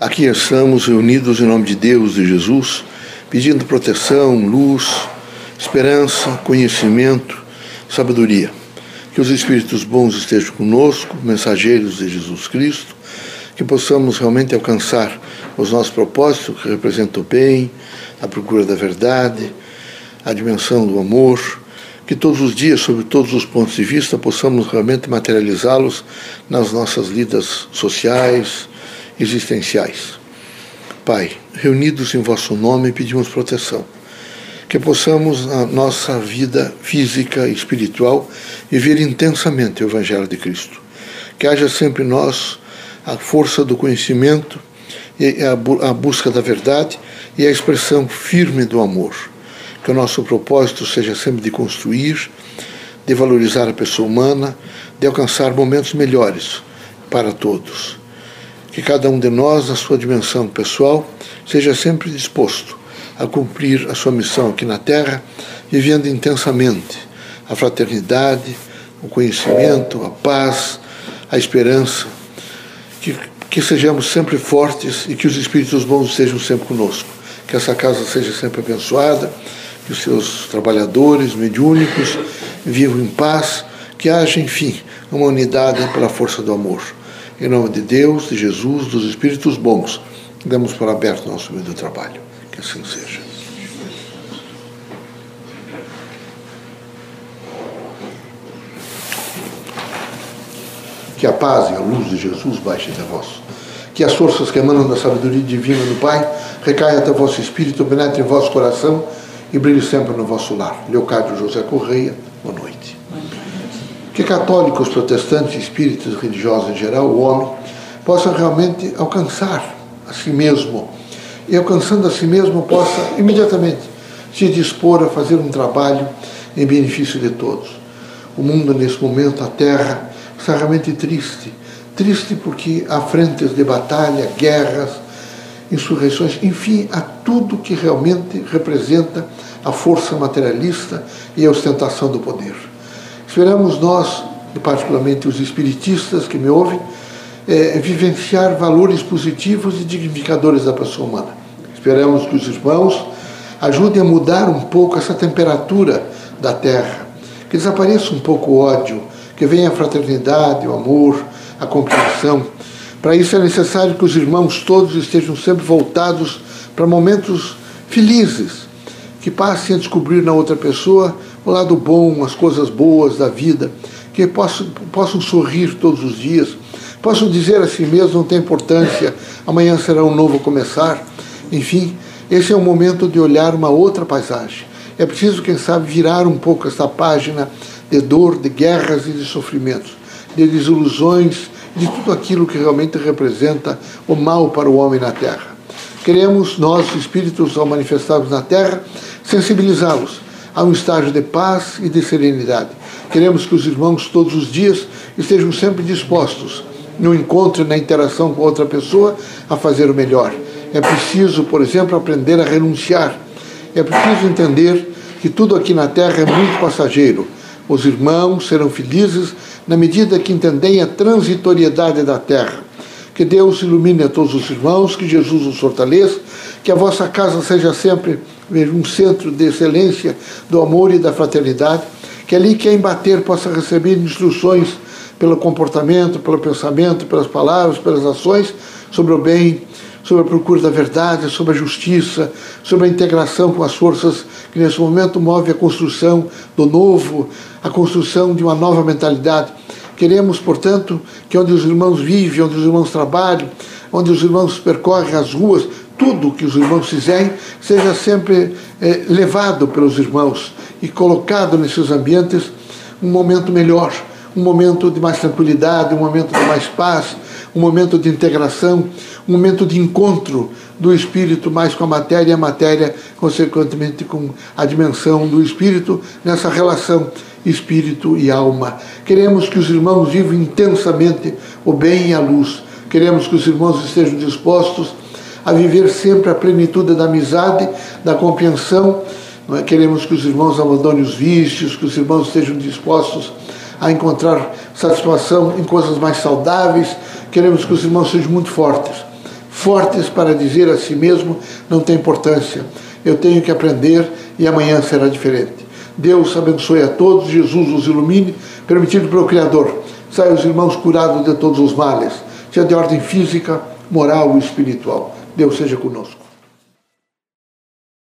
Aqui estamos reunidos em nome de Deus e Jesus, pedindo proteção, luz, esperança, conhecimento, sabedoria. Que os Espíritos bons estejam conosco, mensageiros de Jesus Cristo, que possamos realmente alcançar os nossos propósitos, que representam o bem, a procura da verdade, a dimensão do amor, que todos os dias, sob todos os pontos de vista, possamos realmente materializá-los nas nossas vidas sociais, existenciais. Pai, reunidos em vosso nome, pedimos proteção. Que possamos, na nossa vida física e espiritual, viver intensamente o Evangelho de Cristo. Que haja sempre em nós a força do conhecimento, e a busca da verdade e a expressão firme do amor. Que o nosso propósito seja sempre de construir, de valorizar a pessoa humana, de alcançar momentos melhores para todos que cada um de nós, na sua dimensão pessoal, seja sempre disposto a cumprir a sua missão aqui na Terra, vivendo intensamente a fraternidade, o conhecimento, a paz, a esperança, que, que sejamos sempre fortes e que os Espíritos bons estejam sempre conosco, que essa casa seja sempre abençoada, que os seus trabalhadores mediúnicos vivam em paz, que haja, enfim, uma unidade pela força do amor. Em nome de Deus, de Jesus, dos Espíritos bons, damos por aberto nosso meio do trabalho. Que assim seja. Que a paz e a luz de Jesus baixe até vós. Que as forças que emanam da sabedoria divina do Pai recaiam até vosso espírito, penetrem em vosso coração e brilhe sempre no vosso lar. Leocádio José Correia, boa noite que católicos, protestantes, espíritas, religiosos em geral, o homem, possa realmente alcançar a si mesmo e alcançando a si mesmo possa imediatamente se dispor a fazer um trabalho em benefício de todos. O mundo nesse momento, a Terra, está realmente triste. Triste porque há frentes de batalha, guerras, insurreições, enfim, há tudo que realmente representa a força materialista e a ostentação do poder. Esperamos nós, particularmente os espiritistas que me ouvem, é, vivenciar valores positivos e dignificadores da pessoa humana. Esperamos que os irmãos ajudem a mudar um pouco essa temperatura da terra, que desapareça um pouco o ódio, que venha a fraternidade, o amor, a compreensão. Para isso é necessário que os irmãos todos estejam sempre voltados para momentos felizes, que passem a descobrir na outra pessoa o lado bom, as coisas boas da vida, que possam, possam sorrir todos os dias, possam dizer a si mesmo, não tem importância, amanhã será um novo começar. Enfim, esse é o momento de olhar uma outra paisagem. É preciso, quem sabe, virar um pouco essa página de dor, de guerras e de sofrimentos, de desilusões, de tudo aquilo que realmente representa o mal para o homem na Terra. Queremos, nós, espíritos ao manifestados na Terra, sensibilizá-los a um estágio de paz e de serenidade. Queremos que os irmãos todos os dias estejam sempre dispostos, no encontro e na interação com outra pessoa, a fazer o melhor. É preciso, por exemplo, aprender a renunciar. É preciso entender que tudo aqui na terra é muito passageiro. Os irmãos serão felizes na medida que entendem a transitoriedade da terra. Que Deus ilumine a todos os irmãos, que Jesus os fortaleça, que a vossa casa seja sempre um centro de excelência do amor e da fraternidade, que ali quem bater possa receber instruções pelo comportamento, pelo pensamento, pelas palavras, pelas ações, sobre o bem, sobre a procura da verdade, sobre a justiça, sobre a integração com as forças que nesse momento move a construção do novo, a construção de uma nova mentalidade. Queremos, portanto, que onde os irmãos vivem, onde os irmãos trabalham, onde os irmãos percorrem as ruas, tudo que os irmãos fizerem seja sempre é, levado pelos irmãos e colocado nesses ambientes um momento melhor, um momento de mais tranquilidade, um momento de mais paz, um momento de integração, um momento de encontro do espírito mais com a matéria e a matéria, consequentemente, com a dimensão do espírito nessa relação espírito e alma. Queremos que os irmãos vivam intensamente o bem e a luz. Queremos que os irmãos estejam dispostos a viver sempre a plenitude da amizade, da compreensão. É? Queremos que os irmãos abandonem os vícios, que os irmãos estejam dispostos a encontrar satisfação em coisas mais saudáveis. Queremos que os irmãos sejam muito fortes, fortes para dizer a si mesmo: não tem importância, eu tenho que aprender e amanhã será diferente. Deus abençoe a todos, Jesus os ilumine, permitido pelo Criador. Saiam os irmãos curados de todos os males, seja de ordem física, moral e espiritual. Deus seja conosco.